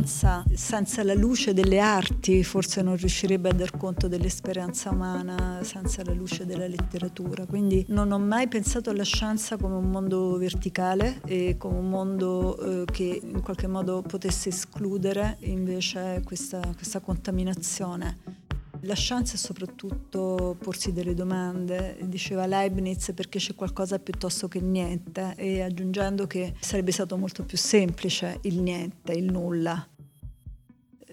Scienza senza la luce delle arti forse non riuscirebbe a dar conto dell'esperienza umana senza la luce della letteratura. Quindi non ho mai pensato alla scienza come un mondo verticale e come un mondo eh, che in qualche modo potesse escludere invece questa, questa contaminazione. La scienza è soprattutto porsi delle domande, diceva Leibniz perché c'è qualcosa piuttosto che niente e aggiungendo che sarebbe stato molto più semplice il niente, il nulla.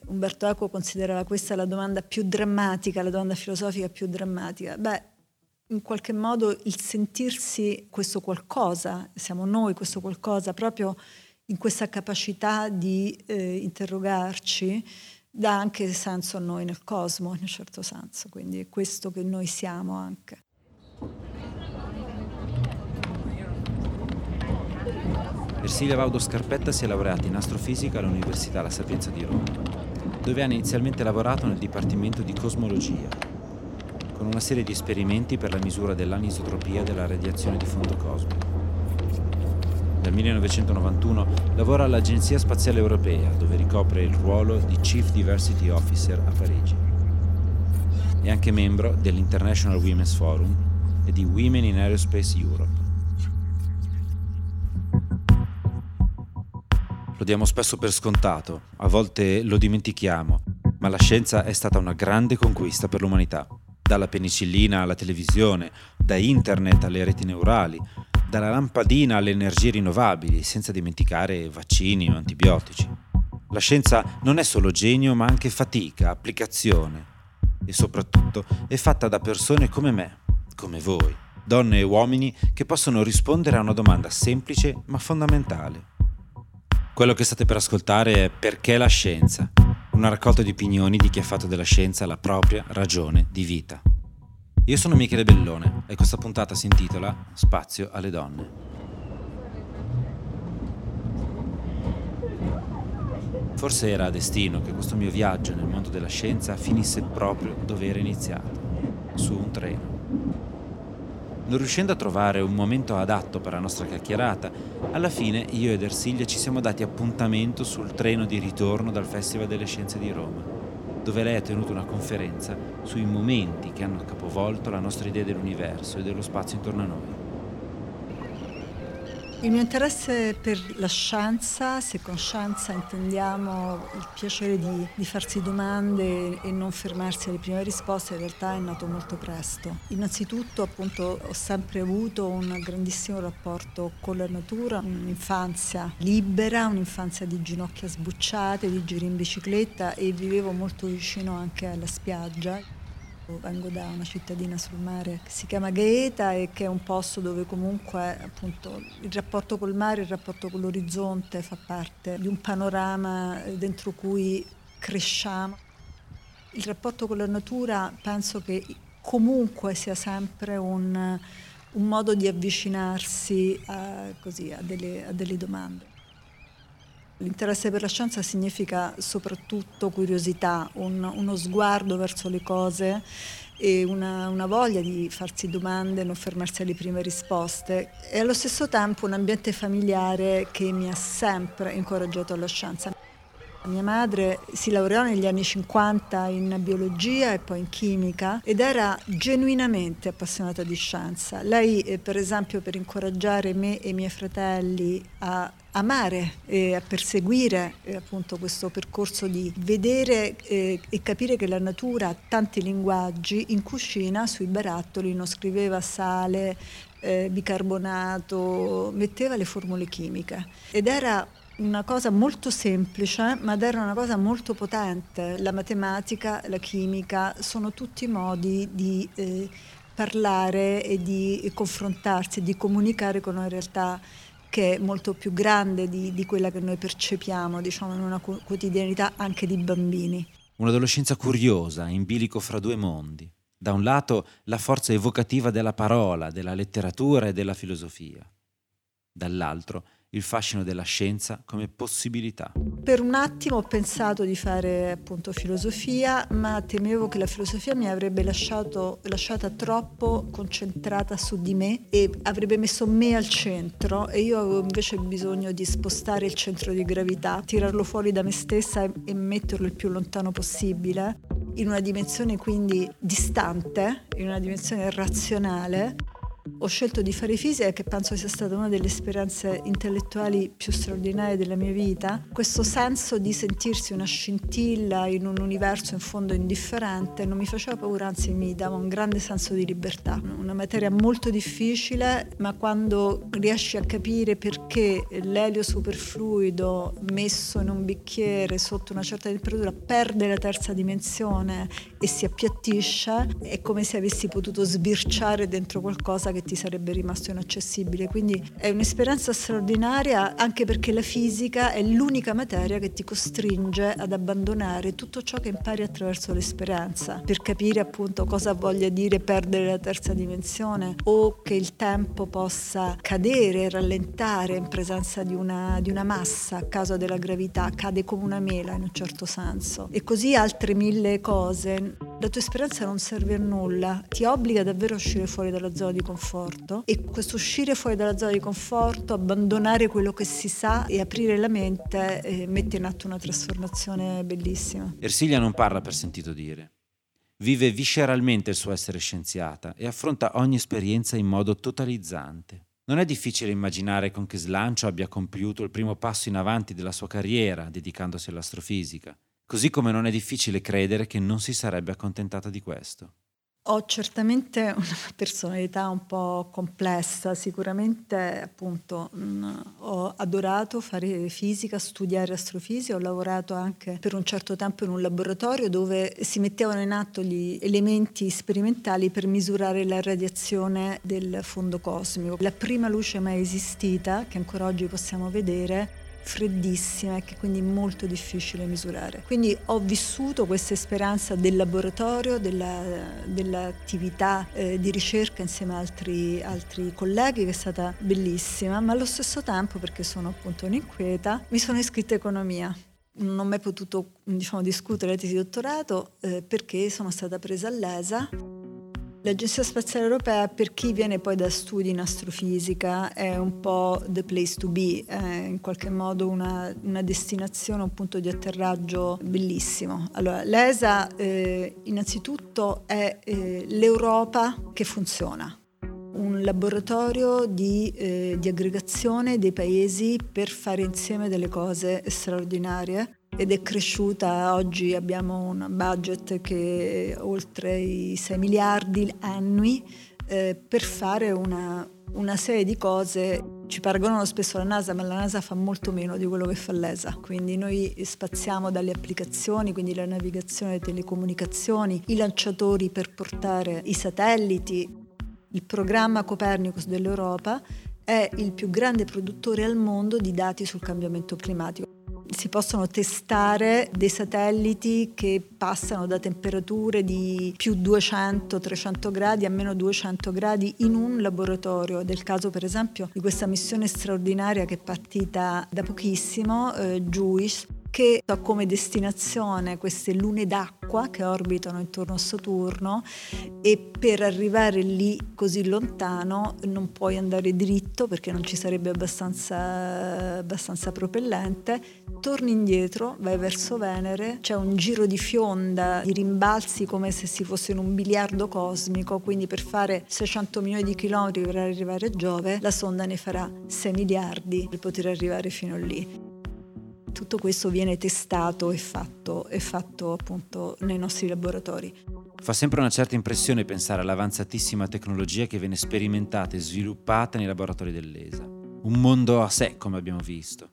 Umberto Eco considerava questa la domanda più drammatica, la domanda filosofica più drammatica. Beh, in qualche modo il sentirsi questo qualcosa, siamo noi questo qualcosa, proprio in questa capacità di eh, interrogarci, dà anche senso a noi nel cosmo, in un certo senso, quindi è questo che noi siamo anche. Ersilia Vaudo Scarpetta si è laureata in astrofisica all'Università La Sapienza di Roma, dove ha inizialmente lavorato nel Dipartimento di Cosmologia, con una serie di esperimenti per la misura dell'anisotropia della radiazione di fondo cosmico. Dal 1991 lavora all'Agenzia Spaziale Europea, dove ricopre il ruolo di Chief Diversity Officer a Parigi. È anche membro dell'International Women's Forum e di Women in Aerospace Europe. Diamo spesso per scontato, a volte lo dimentichiamo, ma la scienza è stata una grande conquista per l'umanità. Dalla penicillina alla televisione, da internet alle reti neurali, dalla lampadina alle energie rinnovabili, senza dimenticare vaccini o antibiotici. La scienza non è solo genio, ma anche fatica, applicazione e soprattutto è fatta da persone come me, come voi, donne e uomini che possono rispondere a una domanda semplice ma fondamentale. Quello che state per ascoltare è Perché la scienza? Una raccolta di opinioni di chi ha fatto della scienza la propria ragione di vita. Io sono Michele Bellone e questa puntata si intitola Spazio alle donne. Forse era destino che questo mio viaggio nel mondo della scienza finisse proprio dove era iniziato, su un treno. Non riuscendo a trovare un momento adatto per la nostra chiacchierata, alla fine io ed Ersilia ci siamo dati appuntamento sul treno di ritorno dal Festival delle Scienze di Roma dove lei ha tenuto una conferenza sui momenti che hanno capovolto la nostra idea dell'universo e dello spazio intorno a noi. Il mio interesse per la scienza, se con scienza intendiamo il piacere di, di, farsi domande e non fermarsi alle prime risposte, in realtà è nato molto presto. Innanzitutto appunto ho sempre avuto un grandissimo rapporto con la natura, un'infanzia libera, un'infanzia di ginocchia sbucciate, di giri in bicicletta e vivevo molto vicino anche alla spiaggia. Vengo da una cittadina sul mare che si chiama Gaeta e che è un posto dove comunque appunto il rapporto col mare, il rapporto con l'orizzonte fa parte di un panorama dentro cui cresciamo. Il rapporto con la natura penso che comunque sia sempre un, un modo di avvicinarsi a, così, a, delle, a delle domande. L'interesse per la scienza significa soprattutto curiosità, un, uno sguardo verso le cose e una, una, voglia di farsi domande, non fermarsi alle prime risposte e allo stesso tempo un ambiente familiare che mi ha sempre incoraggiato alla scienza. Mia madre si laureò negli anni 50 in biologia e poi in chimica ed era genuinamente appassionata di scienza. Lei, eh, per esempio, per incoraggiare me e i miei fratelli a amare e a perseguire eh, appunto questo percorso di vedere eh, e capire che la natura ha tanti linguaggi, in cucina sui barattoli non scriveva sale, eh, bicarbonato, metteva le formule chimiche ed era una cosa molto semplice, ma era una cosa molto potente. La matematica, la chimica sono tutti modi di eh, parlare e di confrontarsi, di comunicare con una realtà che è molto più grande di, di quella che noi percepiamo, diciamo, in una quotidianità anche di bambini. un'adolescenza curiosa, in bilico fra due mondi. Da un lato la forza evocativa della parola, della letteratura e della filosofia. Dall'altro il fascino della scienza come possibilità. Per un attimo ho pensato di fare appunto filosofia, ma temevo che la filosofia mi avrebbe lasciato, lasciata troppo concentrata su di me e avrebbe messo me al centro e io avevo invece bisogno di spostare il centro di gravità, tirarlo fuori da me stessa e, e metterlo il più lontano possibile, in una dimensione quindi distante, in una dimensione razionale ho scelto di fare fisica che penso sia stata una delle esperienze intellettuali più straordinarie della mia vita. Questo senso di sentirsi una scintilla in un universo in fondo indifferente non mi faceva paura, anzi mi dava un grande senso di libertà. Una materia molto difficile, ma quando riesci a capire perché l'elio superfluido messo in un bicchiere sotto una certa temperatura perde la terza dimensione e si appiattisce, è come se avessi potuto sbirciare dentro qualcosa che ti sarebbe rimasto inaccessibile. Quindi è un'esperienza straordinaria anche perché la fisica è l'unica materia che ti costringe ad abbandonare tutto ciò che impari attraverso l'esperienza, per capire appunto cosa voglia dire perdere la terza dimensione o che il tempo possa cadere, rallentare in presenza di una, di una massa a causa della gravità, cade come una mela in un certo senso. E così altre mille cose. La tua esperienza non serve a nulla, ti obbliga davvero a uscire fuori dalla zona di conforto conforto e questo uscire fuori dalla zona di conforto, abbandonare quello che si sa e aprire la mente eh, mette in atto una trasformazione bellissima. Ersilia non parla per sentito dire. Vive visceralmente il suo essere scienziata e affronta ogni esperienza in modo totalizzante. Non è difficile immaginare con che slancio abbia compiuto il primo passo in avanti della sua carriera dedicandosi all'astrofisica, così come non è difficile credere che non si sarebbe accontentata di questo. Ho certamente una personalità un po' complessa, sicuramente appunto mh, mm, ho adorato fare fisica, studiare astrofisica, ho lavorato anche per un certo tempo in un laboratorio dove si mettevano in atto gli elementi sperimentali per misurare la radiazione del fondo cosmico. La prima luce mai esistita, che ancora oggi possiamo vedere, freddissima e che quindi è molto difficile misurare. Quindi ho vissuto questa esperienza del laboratorio, della, dell'attività eh, di ricerca insieme a altri, altri colleghi che è stata bellissima, ma allo stesso tempo, perché sono appunto un'inquieta, mi sono iscritta a economia non ho mai potuto diciamo, discutere la tesi di dottorato eh, perché sono stata presa all'ESA L'Agenzia Spaziale Europea, per chi viene poi da studi in astrofisica, è un po' the place to be, è in qualche modo una, una destinazione, un punto di atterraggio bellissimo. Allora, l'ESA eh, innanzitutto è eh, l'Europa che funziona un laboratorio di, eh, di, aggregazione dei paesi per fare insieme delle cose straordinarie ed è cresciuta, oggi abbiamo un budget che è oltre i 6 miliardi annui eh, per fare una, una serie di cose, ci paragonano spesso alla NASA, ma la NASA fa molto meno di quello che fa l'ESA, quindi noi spaziamo dalle applicazioni, quindi la navigazione, le telecomunicazioni, i lanciatori per portare i satelliti, il programma Copernicus dell'Europa è il più grande produttore al mondo di dati sul cambiamento climatico si possono testare dei satelliti che passano da temperature di più 200-300 gradi a meno 200 gradi in un laboratorio. Del caso per esempio di questa missione straordinaria che è partita da pochissimo, eh, JUICE, che ha come destinazione queste lune d'acqua che orbitano intorno a Saturno e per arrivare lì così lontano non puoi andare dritto perché non ci sarebbe abbastanza, abbastanza propellente, torni indietro, vai verso Venere, c'è un giro di fionda, di rimbalzi come se si fosse in un biliardo cosmico, quindi per fare 600 milioni di chilometri per arrivare a Giove, la sonda ne farà 6 miliardi per poter arrivare fino lì tutto questo viene testato e fatto, e fatto appunto nei nostri laboratori. Fa sempre una certa impressione pensare all'avanzatissima tecnologia che viene sperimentata e sviluppata nei laboratori dell'ESA. Un mondo a sé, come abbiamo visto.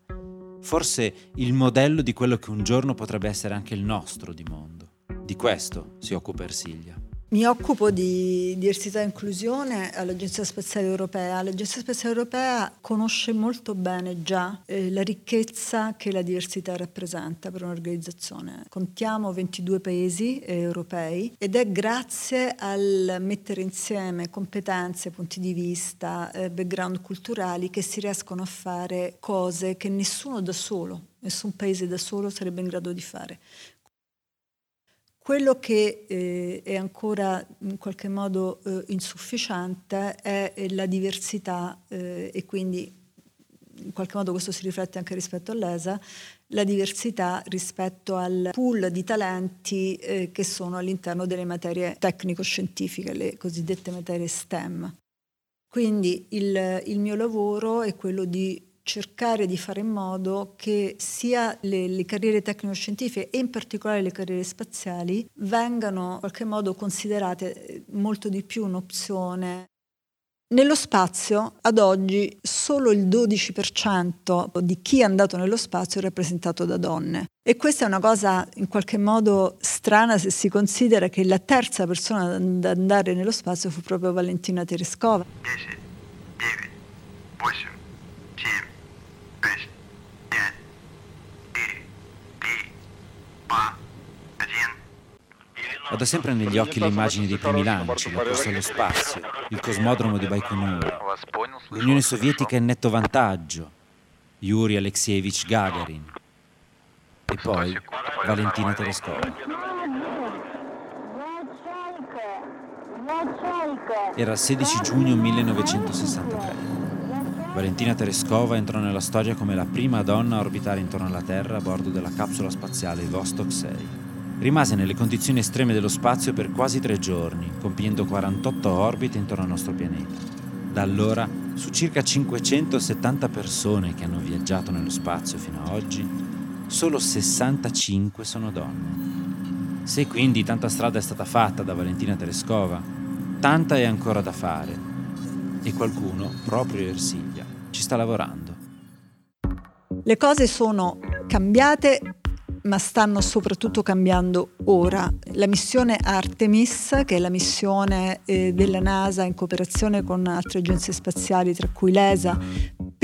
Forse il modello di quello che un giorno potrebbe essere anche il nostro di mondo. Di questo si occupa Ersilia. Mi occupo di diversità e inclusione all'Agenzia Spaziale Europea. L'Agenzia Spaziale Europea conosce molto bene già eh, la ricchezza che la diversità rappresenta per un'organizzazione. Contiamo 22 paesi eh, europei ed è grazie al mettere insieme competenze, punti di vista, eh, background culturali che si riescono a fare cose che nessuno da solo, nessun paese da solo sarebbe in grado di fare. Quello che eh, è ancora in qualche modo eh, insufficiente è la diversità eh, e quindi in qualche modo questo si riflette anche rispetto all'ESA, la diversità rispetto al pool di talenti eh, che sono all'interno delle materie tecnico-scientifiche, le cosiddette materie STEM. Quindi il, il mio lavoro è quello di cercare di fare in modo che sia le, le, carriere tecnico-scientifiche e in particolare le carriere spaziali vengano in qualche modo considerate molto di più un'opzione. Nello spazio ad oggi solo il 12% di chi è andato nello spazio è rappresentato da donne e questa è una cosa in qualche modo strana se si considera che la terza persona ad andare nello spazio fu proprio Valentina Tereskova. 10, 9, 8, Ho da sempre negli occhi le immagini dei primi lanci, la corsa allo spazio, il cosmodromo di Baikonur. L'Unione Sovietica in netto vantaggio, Yuri Alexeyevich Gagarin. E poi Valentina Tereskova. Era il 16 giugno 1963. Valentina Tereskova entrò nella storia come la prima donna a orbitare intorno alla Terra a bordo della capsula spaziale Vostok 6. Rimase nelle condizioni estreme dello spazio per quasi tre giorni, compiendo 48 orbite intorno al nostro pianeta. Da allora, su circa 570 persone che hanno viaggiato nello spazio fino ad oggi, solo 65 sono donne. Se quindi tanta strada è stata fatta da Valentina Tereskova, tanta è ancora da fare. E qualcuno, proprio Ersilia, ci sta lavorando. Le cose sono cambiate ma stanno soprattutto cambiando ora. La missione Artemis, che è la missione eh, della NASA in cooperazione con altre agenzie spaziali, tra cui l'ESA,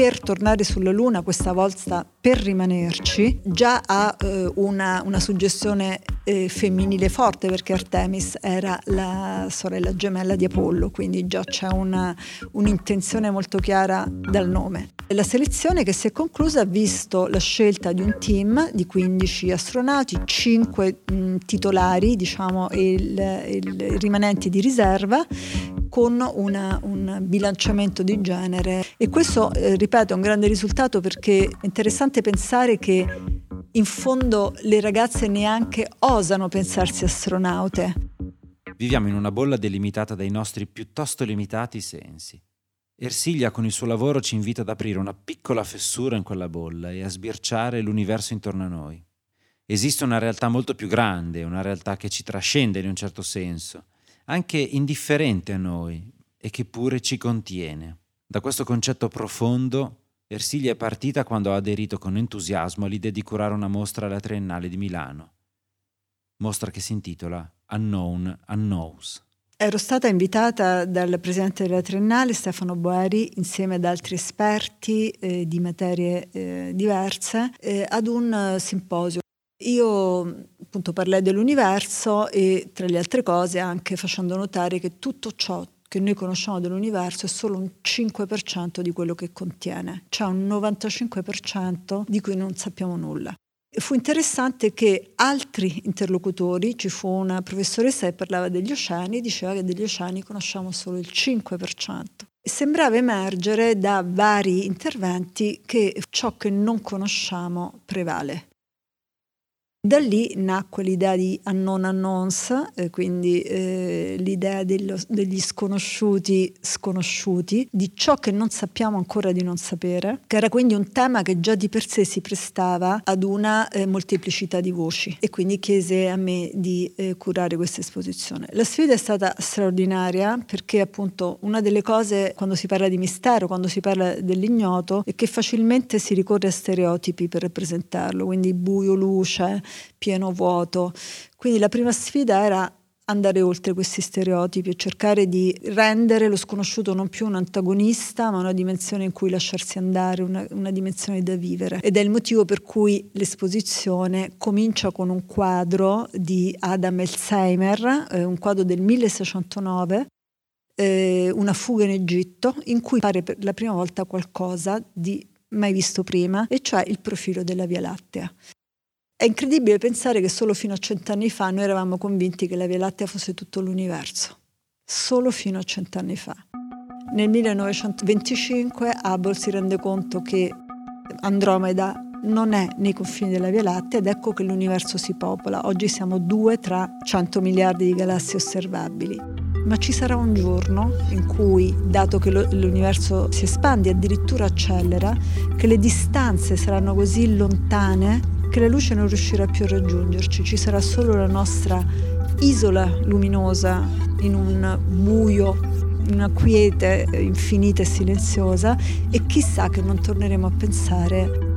per tornare sulla Luna, questa volta per rimanerci, già ha eh, una, una, suggestione eh, femminile forte perché Artemis era la sorella gemella di Apollo, quindi già c'è una, un'intenzione molto chiara dal nome. La selezione che si è conclusa ha visto la scelta di un team di 15 astronauti, 5 mh, titolari, diciamo, e il, il rimanenti di riserva con una, un bilanciamento di genere e questo, eh, ripeto, è un grande risultato perché è interessante pensare che in fondo le ragazze neanche osano pensarsi astronaute. Viviamo in una bolla delimitata dai nostri piuttosto limitati sensi. Ersilia con il suo lavoro ci invita ad aprire una piccola fessura in quella bolla e a sbirciare l'universo intorno a noi. Esiste una realtà molto più grande, una realtà che ci trascende in un certo senso, anche indifferente a noi e che pure ci contiene. Da questo concetto profondo, Ersilia è partita quando ha aderito con entusiasmo all'idea di curare una mostra alla Triennale di Milano. Mostra che si intitola Unknown Unknowns. Ero stata invitata dal presidente della Triennale, Stefano Boeri, insieme ad altri esperti eh, di materie eh, diverse, eh, ad un eh, simposio io appunto parlai dell'universo e tra le altre cose anche facendo notare che tutto ciò che noi conosciamo dell'universo è solo un 5% di quello che contiene, c'è un 95% di cui non sappiamo nulla. E fu interessante che altri interlocutori, ci fu una professoressa che parlava degli oceani e diceva che degli oceani conosciamo solo il 5%. Sembrava emergere da vari interventi che ciò che non conosciamo prevale. Da lì nacque l'idea di unknown unknowns, eh, quindi eh, l'idea dello, degli sconosciuti sconosciuti, di ciò che non sappiamo ancora di non sapere, che era quindi un tema che già di per sé si prestava ad una eh, molteplicità di voci e quindi chiese a me di eh, curare questa esposizione. La sfida è stata straordinaria perché appunto una delle cose quando si parla di mistero, quando si parla dell'ignoto, è che facilmente si ricorre a stereotipi per rappresentarlo, quindi buio, luce, pieno vuoto. Quindi la prima sfida era andare oltre questi stereotipi e cercare di rendere lo sconosciuto non più un antagonista, ma una dimensione in cui lasciarsi andare, una, una dimensione da vivere. Ed è il motivo per cui l'esposizione comincia con un quadro di Adam Elsheimer, eh, un quadro del 1609, eh, una fuga in Egitto, in cui pare per la prima volta qualcosa di mai visto prima, e cioè il profilo della Via Lattea. È incredibile pensare che solo fino a cent'anni fa noi eravamo convinti che la Via Lattea fosse tutto l'universo. Solo fino a cent'anni fa. Nel 1925 Hubble si rende conto che Andromeda non è nei confini della Via Lattea ed ecco che l'universo si popola. Oggi siamo due tra 100 miliardi di galassie osservabili. Ma ci sarà un giorno in cui, dato che l'universo si espande e addirittura accelera, che le distanze saranno così lontane che la luce non riuscirà più a raggiungerci, ci sarà solo la nostra isola luminosa in un buio, in una quiete infinita e silenziosa e chissà che non torneremo a pensare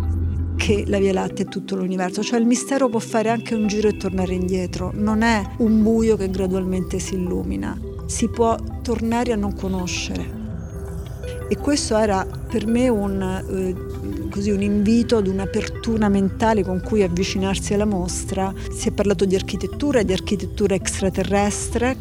che la Via Lattea è tutto l'universo, cioè il mistero può fare anche un giro e tornare indietro, non è un buio che gradualmente si illumina, si può tornare a non conoscere. E questo era per me un, eh, così, un invito ad un'apertura mentale con cui avvicinarsi alla mostra. Si è parlato di architettura, di architettura extraterrestre,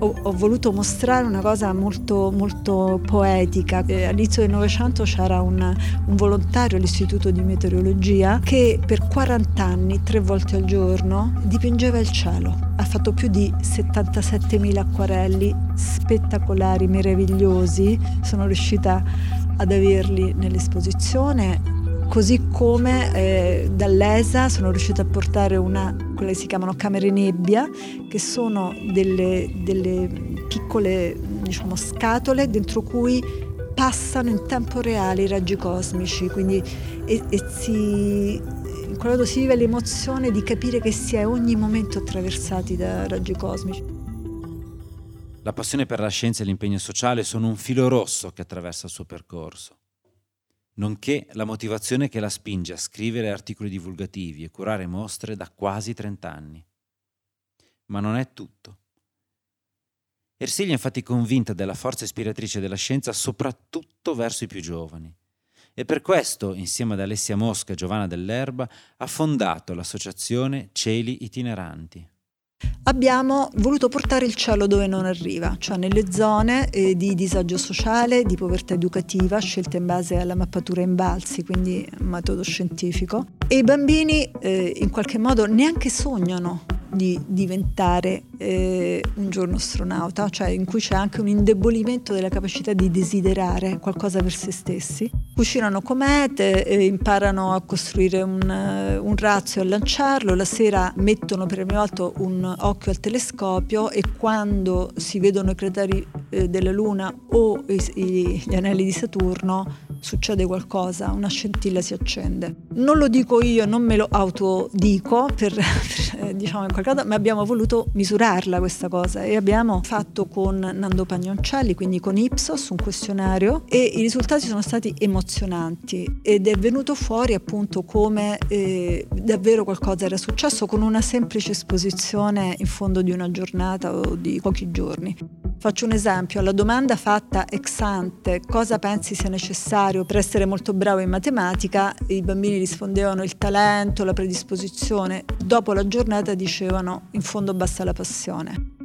ho, ho, voluto mostrare una cosa molto, molto poetica. Eh, all'inizio del Novecento c'era un, un, volontario all'Istituto di Meteorologia che per 40 anni, tre volte al giorno, dipingeva il cielo. Ha fatto più di 77.000 acquarelli spettacolari, meravigliosi. Sono riuscita ad averli nell'esposizione così come eh, dall'ESA sono riuscita a portare una, quelle che si chiamano camere nebbia, che sono delle, delle piccole diciamo, scatole dentro cui passano in tempo reale i raggi cosmici, quindi e, e si, in quel modo si vive l'emozione di capire che si è ogni momento attraversati da raggi cosmici. La passione per la scienza e l'impegno sociale sono un filo rosso che attraversa il suo percorso nonché la motivazione che la spinge a scrivere articoli divulgativi e curare mostre da quasi 30 anni. Ma non è tutto. Ersilia è infatti convinta della forza ispiratrice della scienza soprattutto verso i più giovani e per questo, insieme ad Alessia Mosca e Giovanna Dell'Erba, ha fondato l'associazione Cieli Itineranti. Abbiamo voluto portare il cielo dove non arriva, cioè nelle zone eh, di disagio sociale, di povertà educativa, scelte in base alla mappatura in balsi, quindi metodo scientifico. E i bambini eh, in qualche modo neanche sognano di diventare eh, un giorno astronauta, cioè in cui c'è anche un indebolimento della capacità di desiderare qualcosa per se stessi. Cucinano comete, eh, imparano a costruire un, uh, un razzo e a lanciarlo, la sera mettono per la prima volta un occhio al telescopio e quando si vedono i crateri eh, della Luna o i, i, gli anelli di Saturno succede qualcosa, una scintilla si accende. Non lo dico io, non me lo autodico per, per diciamo in qualche modo, ma abbiamo voluto misurarla questa cosa e abbiamo fatto con Nando Pagnoncelli, quindi con Ipsos, un questionario e i risultati sono stati emozionanti ed è venuto fuori appunto come eh, davvero qualcosa era successo con una semplice esposizione in fondo di una giornata o di pochi giorni. Faccio un esempio, alla domanda fatta ex ante cosa pensi sia necessario per essere molto bravo in matematica, i bambini rispondevano il talento, la predisposizione, dopo la giornata dicevano in fondo basta la passione.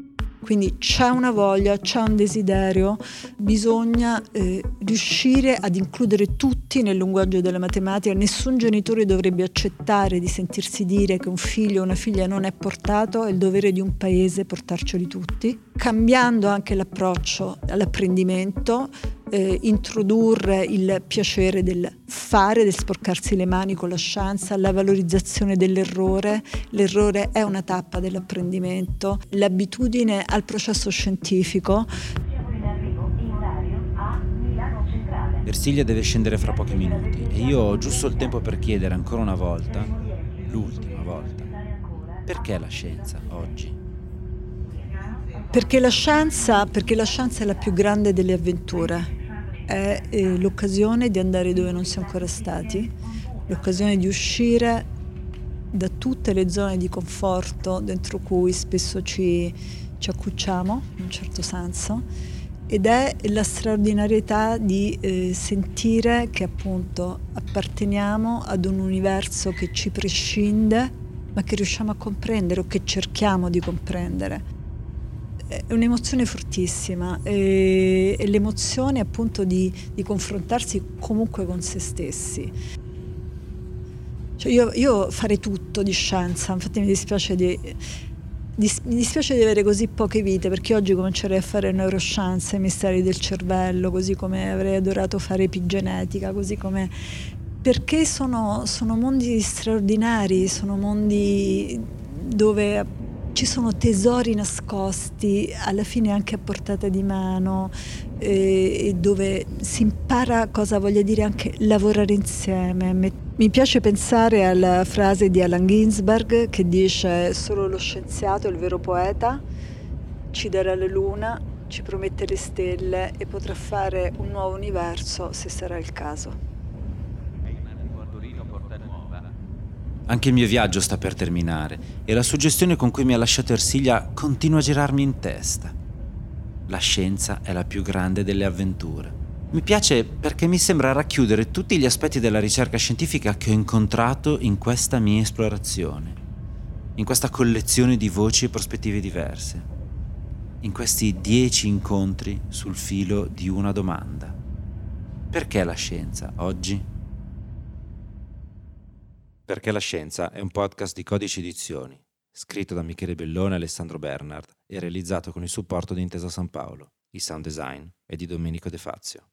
Quindi c'è una voglia, c'è un desiderio, bisogna eh, riuscire ad includere tutti nel linguaggio della matematica. Nessun genitore dovrebbe accettare di sentirsi dire che un figlio o una figlia non è portato, è il dovere di un paese portarceli tutti, cambiando anche l'approccio all'apprendimento eh, introdurre il piacere del fare, del sporcarsi le mani con la scienza, la valorizzazione dell'errore. L'errore è una tappa dell'apprendimento, l'abitudine al processo scientifico. Ersilia deve scendere fra pochi minuti e io ho giusto il tempo per chiedere ancora una volta, l'ultima volta, perché la scienza oggi? Perché la scienza, perché la scienza è la più grande delle avventure è eh, l'occasione di andare dove non si è ancora stati, l'occasione di uscire da tutte le zone di conforto dentro cui spesso ci, ci accucciamo, in un certo senso, ed è la straordinarietà di eh, sentire che appunto apparteniamo ad un universo che ci prescinde, ma che riusciamo a comprendere o che cerchiamo di comprendere. È un'emozione fortissima e, e l'emozione appunto di, di confrontarsi comunque con se stessi. Cioè io, io, farei tutto di scienza, infatti mi dispiace di, di, mi dispiace di avere così poche vite perché oggi comincerei a fare neuroscienze, i misteri del cervello, così come avrei adorato fare epigenetica, così come... perché sono, sono mondi straordinari, sono mondi dove ci sono tesori nascosti, alla fine anche a portata di mano, eh, dove si impara cosa voglia dire anche lavorare insieme. Mi piace pensare alla frase di Alan Ginsberg che dice solo lo scienziato il vero poeta, ci darà la luna, ci promette le stelle e potrà fare un nuovo universo se sarà il caso. Anche il mio viaggio sta per terminare e la suggestione con cui mi ha lasciato Ersilia continua a girarmi in testa. La scienza è la più grande delle avventure. Mi piace perché mi sembra racchiudere tutti gli aspetti della ricerca scientifica che ho incontrato in questa mia esplorazione, in questa collezione di voci e prospettive diverse, in questi dieci incontri sul filo di una domanda. Perché la scienza oggi? Perché la scienza è un podcast di Codici Edizioni, scritto da Michele Bellone e Alessandro Bernard e realizzato con il supporto di Intesa San Paolo. Il sound design è di Domenico De Fazio.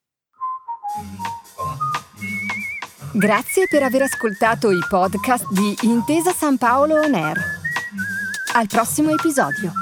Grazie per aver ascoltato i podcast di Intesa San Paolo On Air. Al prossimo episodio.